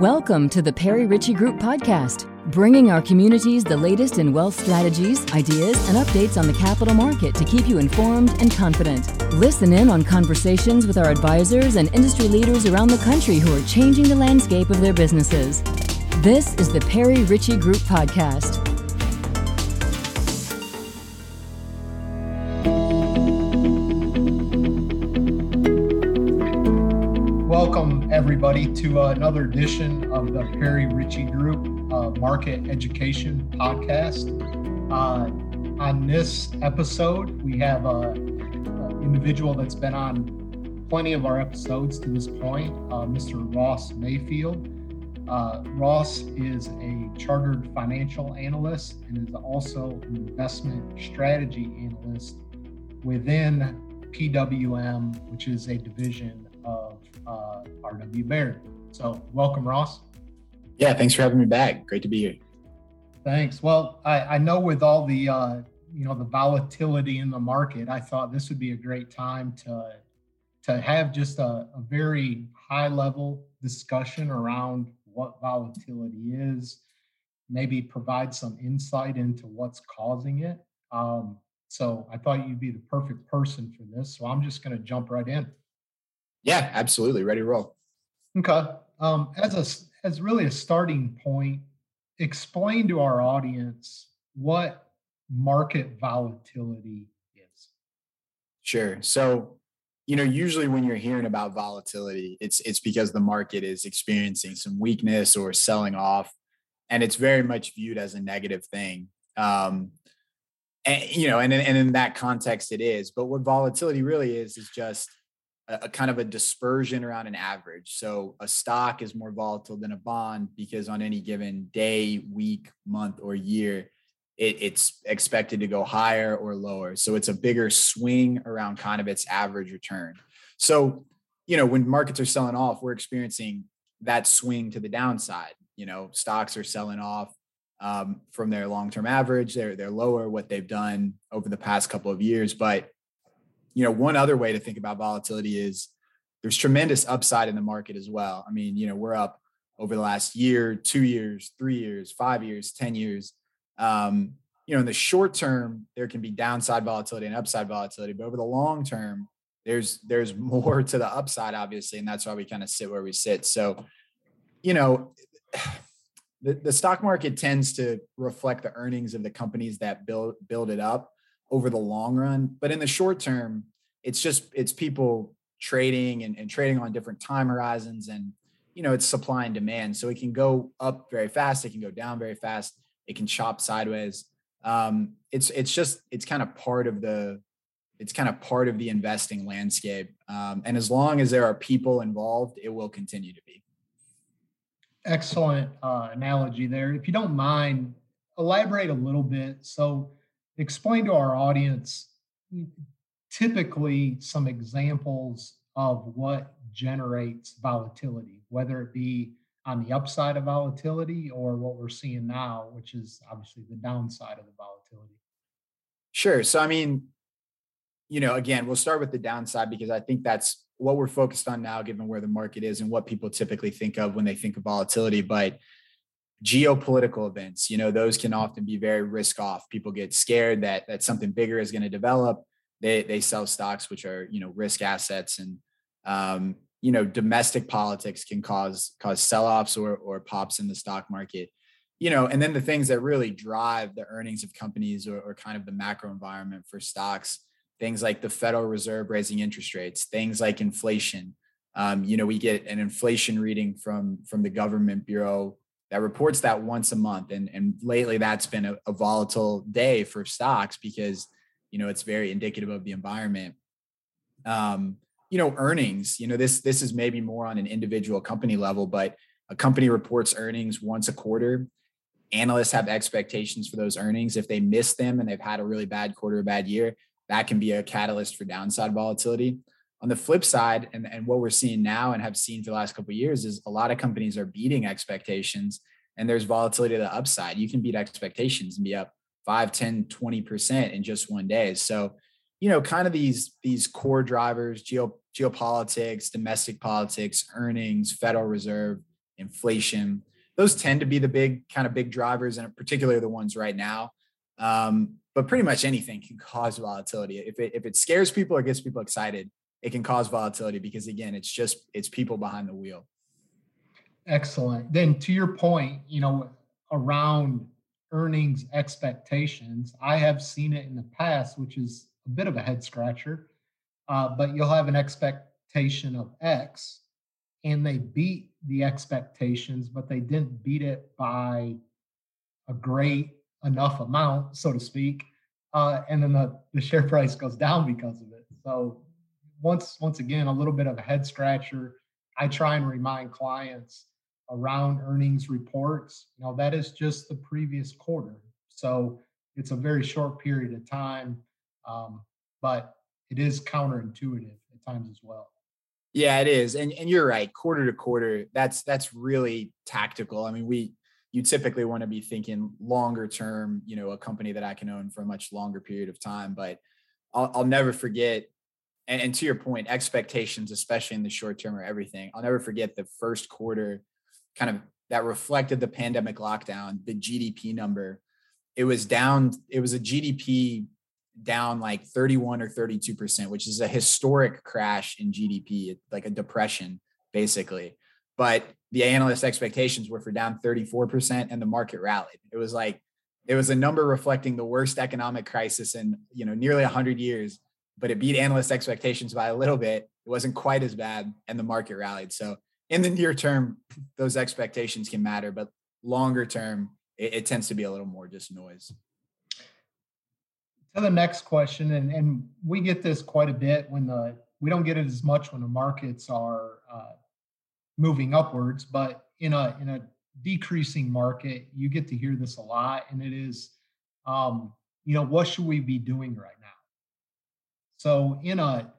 Welcome to the Perry Ritchie Group podcast, bringing our communities the latest in wealth strategies, ideas, and updates on the capital market to keep you informed and confident. Listen in on conversations with our advisors and industry leaders around the country who are changing the landscape of their businesses. This is the Perry Ritchie Group podcast. Everybody, to uh, another edition of the Perry Ritchie Group uh, Market Education Podcast. Uh, on this episode, we have an individual that's been on plenty of our episodes to this point, uh, Mr. Ross Mayfield. Uh, Ross is a chartered financial analyst and is also an investment strategy analyst within PWM, which is a division uh, RW Baird. So, welcome, Ross. Yeah, thanks for having me back. Great to be here. Thanks. Well, I, I know with all the uh, you know the volatility in the market, I thought this would be a great time to to have just a, a very high level discussion around what volatility is, maybe provide some insight into what's causing it. Um, so I thought you'd be the perfect person for this. So I'm just going to jump right in. Yeah, absolutely. Ready to roll. Okay. Um, as a as really a starting point, explain to our audience what market volatility is. Sure. So, you know, usually when you're hearing about volatility, it's it's because the market is experiencing some weakness or selling off, and it's very much viewed as a negative thing. Um, and you know, and and in that context, it is. But what volatility really is is just a, kind of a dispersion around an average. So a stock is more volatile than a bond because on any given day, week, month, or year, it, it's expected to go higher or lower. So it's a bigger swing around kind of its average return. So, you know, when markets are selling off, we're experiencing that swing to the downside. You know, stocks are selling off um, from their long-term average. They're they're lower what they've done over the past couple of years, but you know, one other way to think about volatility is there's tremendous upside in the market as well. I mean, you know, we're up over the last year, two years, three years, five years, 10 years. Um, you know, in the short term, there can be downside volatility and upside volatility, but over the long term, there's there's more to the upside, obviously, and that's why we kind of sit where we sit. So, you know, the, the stock market tends to reflect the earnings of the companies that build build it up over the long run. But in the short term, it's just it's people trading and, and trading on different time horizons and you know it's supply and demand. So it can go up very fast, it can go down very fast, it can chop sideways. Um, it's it's just it's kind of part of the it's kind of part of the investing landscape. Um, and as long as there are people involved, it will continue to be. Excellent uh, analogy there. If you don't mind, elaborate a little bit. So explain to our audience mm, typically some examples of what generates volatility, whether it be on the upside of volatility or what we're seeing now, which is obviously the downside of the volatility. Sure. So, I mean, you know, again, we'll start with the downside because I think that's what we're focused on now, given where the market is and what people typically think of when they think of volatility. But geopolitical events you know those can often be very risk off. People get scared that that something bigger is going to develop. They they sell stocks which are you know risk assets and um, you know domestic politics can cause cause sell-offs or or pops in the stock market. You know and then the things that really drive the earnings of companies or, or kind of the macro environment for stocks things like the federal reserve raising interest rates things like inflation. Um, you know we get an inflation reading from from the government bureau that reports that once a month. And, and lately that's been a, a volatile day for stocks because, you know, it's very indicative of the environment. Um, you know, earnings, you know, this, this is maybe more on an individual company level, but a company reports earnings once a quarter. Analysts have expectations for those earnings. If they miss them and they've had a really bad quarter, a bad year, that can be a catalyst for downside volatility. On the flip side, and, and what we're seeing now and have seen for the last couple of years is a lot of companies are beating expectations and there's volatility to the upside. You can beat expectations and be up 5, 10, 20% in just one day. So, you know, kind of these these core drivers, geo, geopolitics, domestic politics, earnings, Federal Reserve, inflation. Those tend to be the big kind of big drivers, and particularly the ones right now. Um, but pretty much anything can cause volatility. If it if it scares people or gets people excited, it can cause volatility because again, it's just it's people behind the wheel. Excellent. Then to your point, you know, around earnings expectations, I have seen it in the past, which is a bit of a head scratcher. Uh, but you'll have an expectation of X, and they beat the expectations, but they didn't beat it by a great enough amount, so to speak. Uh, and then the, the share price goes down because of it. So once once again, a little bit of a head scratcher. I try and remind clients around earnings reports. You know, that is just the previous quarter. So it's a very short period of time, um, but it is counterintuitive at times as well. Yeah, it is. And and you're right, quarter to quarter, that's that's really tactical. I mean, we you typically want to be thinking longer term, you know, a company that I can own for a much longer period of time. But I'll, I'll never forget, and, and to your point, expectations, especially in the short term, are everything. I'll never forget the first quarter kind of that reflected the pandemic lockdown, the GDP number, it was down, it was a GDP down like 31 or 32%, which is a historic crash in GDP, like a depression, basically. But the analyst expectations were for down 34% and the market rallied. It was like, it was a number reflecting the worst economic crisis in you know nearly 100 years but it beat analyst expectations by a little bit it wasn't quite as bad and the market rallied so in the near term, those expectations can matter, but longer term, it, it tends to be a little more just noise. To the next question, and, and we get this quite a bit when the we don't get it as much when the markets are uh, moving upwards, but in a in a decreasing market, you get to hear this a lot, and it is, um, you know, what should we be doing right? So in a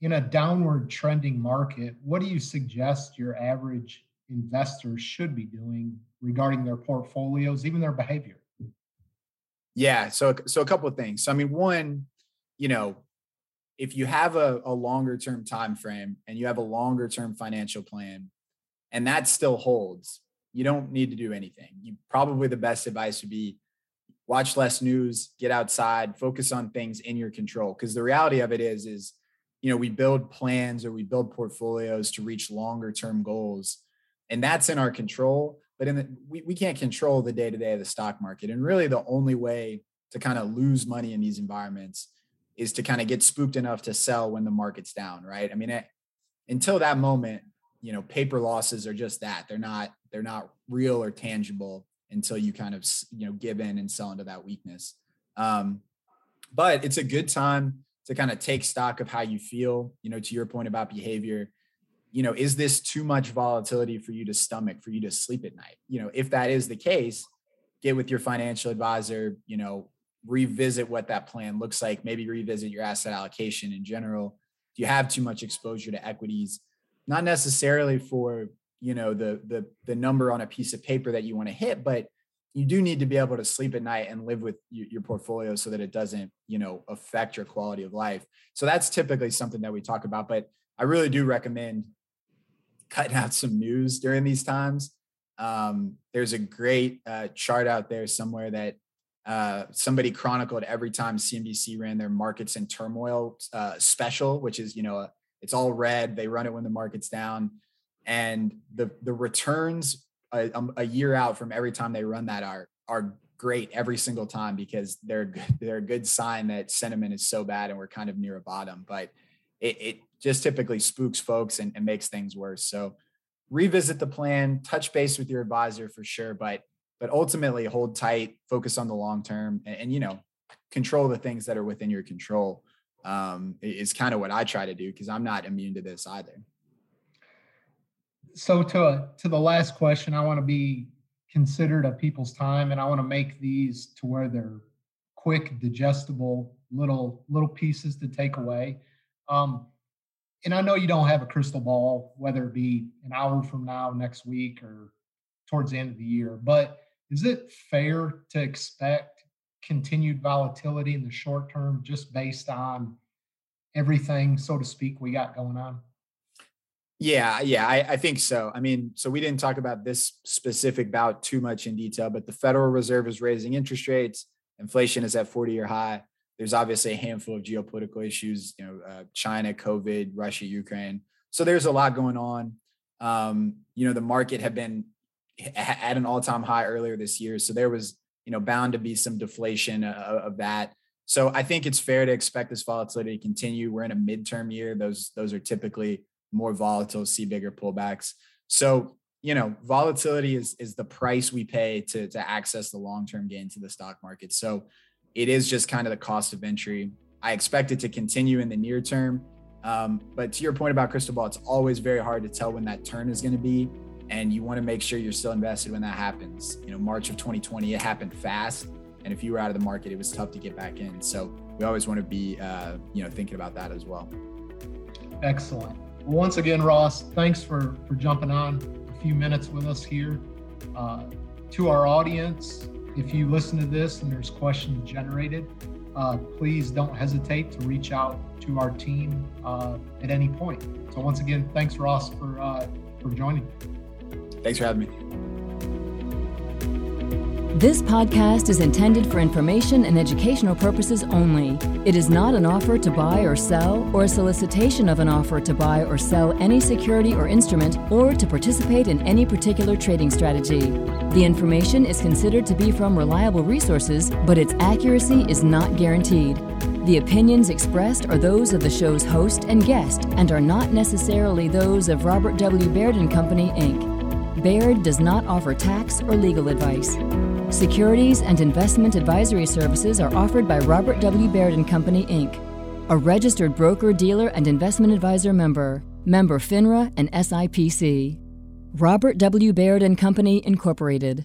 in a downward trending market, what do you suggest your average investor should be doing regarding their portfolios, even their behavior? Yeah, so so a couple of things. So I mean, one, you know, if you have a, a longer term time frame and you have a longer term financial plan, and that still holds, you don't need to do anything. You probably the best advice would be watch less news, get outside, focus on things in your control. Because the reality of it is, is you know we build plans or we build portfolios to reach longer term goals and that's in our control but in the, we, we can't control the day to day of the stock market and really the only way to kind of lose money in these environments is to kind of get spooked enough to sell when the market's down right i mean it, until that moment you know paper losses are just that they're not they're not real or tangible until you kind of you know give in and sell into that weakness um, but it's a good time to kind of take stock of how you feel, you know, to your point about behavior. You know, is this too much volatility for you to stomach, for you to sleep at night? You know, if that is the case, get with your financial advisor, you know, revisit what that plan looks like, maybe revisit your asset allocation in general. Do you have too much exposure to equities? Not necessarily for, you know, the the the number on a piece of paper that you want to hit, but you do need to be able to sleep at night and live with your portfolio so that it doesn't you know affect your quality of life. So that's typically something that we talk about but i really do recommend cutting out some news during these times. Um, there's a great uh, chart out there somewhere that uh, somebody chronicled every time cnbc ran their markets in turmoil uh, special which is you know a, it's all red they run it when the market's down and the the returns a, um, a year out from every time they run that are are great every single time because they're they're a good sign that sentiment is so bad and we're kind of near a bottom. But it, it just typically spooks folks and, and makes things worse. So revisit the plan, touch base with your advisor for sure, but but ultimately hold tight, focus on the long term, and, and you know control the things that are within your control. Um, is kind of what I try to do because I'm not immune to this either so to to the last question, I want to be considered of people's time, and I want to make these to where they're quick, digestible, little little pieces to take away. Um, and I know you don't have a crystal ball, whether it be an hour from now, next week, or towards the end of the year. But is it fair to expect continued volatility in the short term, just based on everything, so to speak, we got going on? Yeah, yeah, I, I, think so. I mean, so we didn't talk about this specific bout too much in detail, but the Federal Reserve is raising interest rates. Inflation is at 40 year high. There's obviously a handful of geopolitical issues, you know, uh, China, COVID, Russia, Ukraine. So there's a lot going on. Um, you know, the market had been at an all time high earlier this year. So there was, you know, bound to be some deflation of, uh, of that. So I think it's fair to expect this volatility to continue. We're in a midterm year. Those those are typically more volatile, see bigger pullbacks. So you know, volatility is is the price we pay to to access the long term gain to the stock market. So it is just kind of the cost of entry. I expect it to continue in the near term. Um, but to your point about crystal ball, it's always very hard to tell when that turn is going to be, and you want to make sure you're still invested when that happens. You know, March of 2020, it happened fast and if you were out of the market, it was tough to get back in. So we always want to be, uh, you know, thinking about that as well. Excellent. Once again, Ross, thanks for for jumping on a few minutes with us here. Uh, to our audience, if you listen to this and there's questions generated, uh, please don't hesitate to reach out to our team uh, at any point. So once again, thanks Ross for uh, for joining. Thanks for having me. This podcast is intended for information and educational purposes only. It is not an offer to buy or sell, or a solicitation of an offer to buy or sell any security or instrument, or to participate in any particular trading strategy. The information is considered to be from reliable resources, but its accuracy is not guaranteed. The opinions expressed are those of the show's host and guest and are not necessarily those of Robert W. Baird & Company, Inc. Baird does not offer tax or legal advice. Securities and investment advisory services are offered by Robert W. Baird & Company, Inc., a registered broker, dealer, and investment advisor member, member FINRA and SIPC. Robert W. Baird & Company, Incorporated.